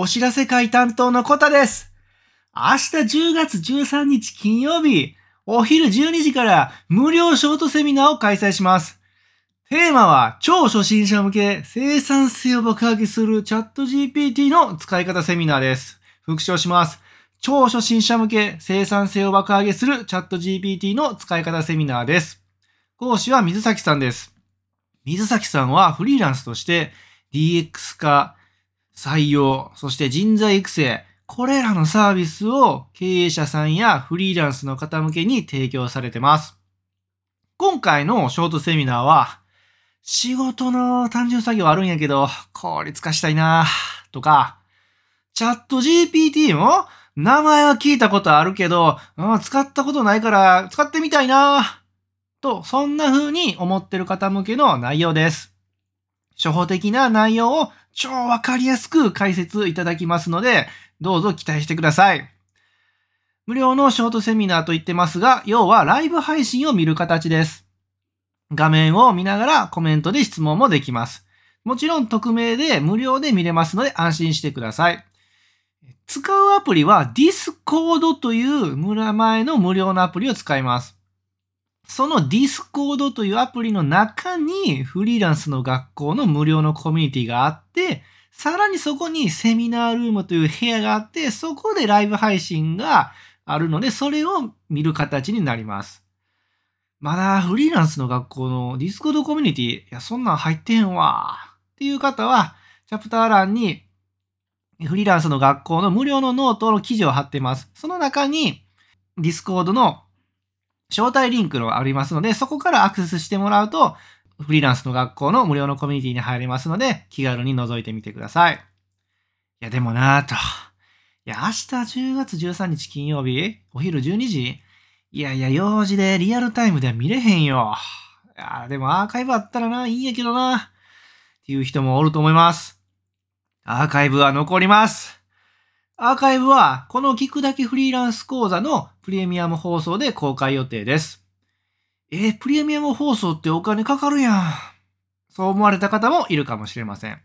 お知らせ会担当のコタです。明日10月13日金曜日、お昼12時から無料ショートセミナーを開催します。テーマは超初心者向け生産性を爆上げするチャット GPT の使い方セミナーです。復唱します。超初心者向け生産性を爆上げするチャット GPT の使い方セミナーです。講師は水崎さんです。水崎さんはフリーランスとして DX 化、採用、そして人材育成、これらのサービスを経営者さんやフリーランスの方向けに提供されてます。今回のショートセミナーは、仕事の単純作業あるんやけど、効率化したいなとか、チャット GPT も名前は聞いたことあるけど、うん使ったことないから使ってみたいなと、そんな風に思ってる方向けの内容です。初歩的な内容を超わかりやすく解説いただきますので、どうぞ期待してください。無料のショートセミナーと言ってますが、要はライブ配信を見る形です。画面を見ながらコメントで質問もできます。もちろん匿名で無料で見れますので安心してください。使うアプリは Discord という名前の無料のアプリを使います。その Discord というアプリの中にフリーランスの学校の無料のコミュニティがあって、さらにそこにセミナールームという部屋があって、そこでライブ配信があるので、それを見る形になります。まだフリーランスの学校の Discord コミュニティ、いや、そんなん入ってんわ。っていう方は、チャプター欄にフリーランスの学校の無料のノートの記事を貼ってます。その中に Discord の招待リンクがありますので、そこからアクセスしてもらうと、フリーランスの学校の無料のコミュニティに入れますので、気軽に覗いてみてください。いや、でもなぁと。いや、明日10月13日金曜日、お昼12時いやいや、用事でリアルタイムでは見れへんよ。いや、でもアーカイブあったらな、いいんやけどな。っていう人もおると思います。アーカイブは残ります。アーカイブは、この聞くだけフリーランス講座のプレミアム放送で公開予定です。えー、プレミアム放送ってお金かかるやん。そう思われた方もいるかもしれません。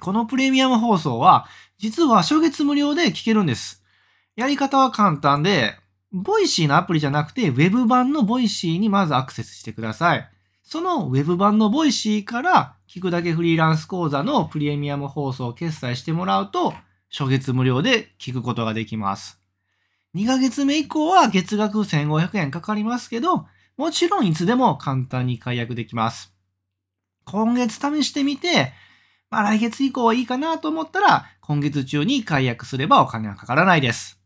このプレミアム放送は、実は初月無料で聞けるんです。やり方は簡単で、 Voicy のアプリじゃなくて、ウェブ版の Voicy にまずアクセスしてください。そのウェブ版の Voicy から、聞くだけフリーランス講座のプレミアム放送を決済してもらうと、初月無料で聞くことができます。2ヶ月目以降は月額1500円かかりますけど、もちろんいつでも簡単に解約できます。今月試してみて、まあ来月以降はいいかなと思ったら、今月中に解約すればお金はかからないです。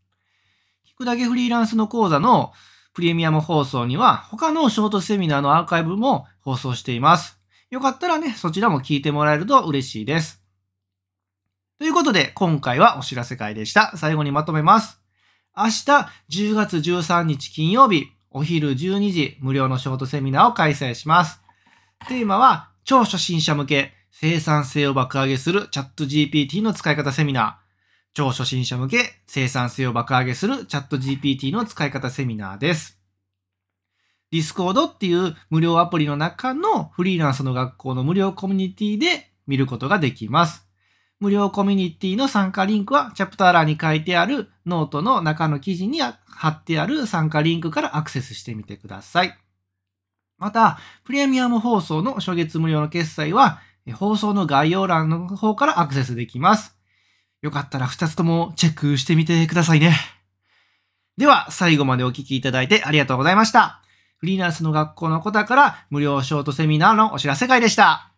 聞くだけフリーランスの講座のプレミアム放送には他のショートセミナーのアーカイブも放送しています。よかったらね、そちらも聞いてもらえると嬉しいです。ということで、今回はお知らせ会でした。最後にまとめます。明日10月13日金曜日、お昼12時無料のショートセミナーを開催します。テーマは超初心者向け生産性を爆上げするチャット GPT の使い方セミナー。超初心者向け生産性を爆上げするチャット GPT の使い方セミナーです。Discord っていう無料アプリの中のフリーランスの学校の無料コミュニティで見ることができます。無料コミュニティの参加リンクはチャプター欄に書いてあるノートの中の記事に貼ってある参加リンクからアクセスしてみてください。また、プレミアム放送の初月無料の決済は放送の概要欄の方からアクセスできます。よかったら2つともチェックしてみてくださいね。では、最後までお聞きいただいてありがとうございました。フリーランスの学校の方から無料ショートセミナーのお知らせ会でした。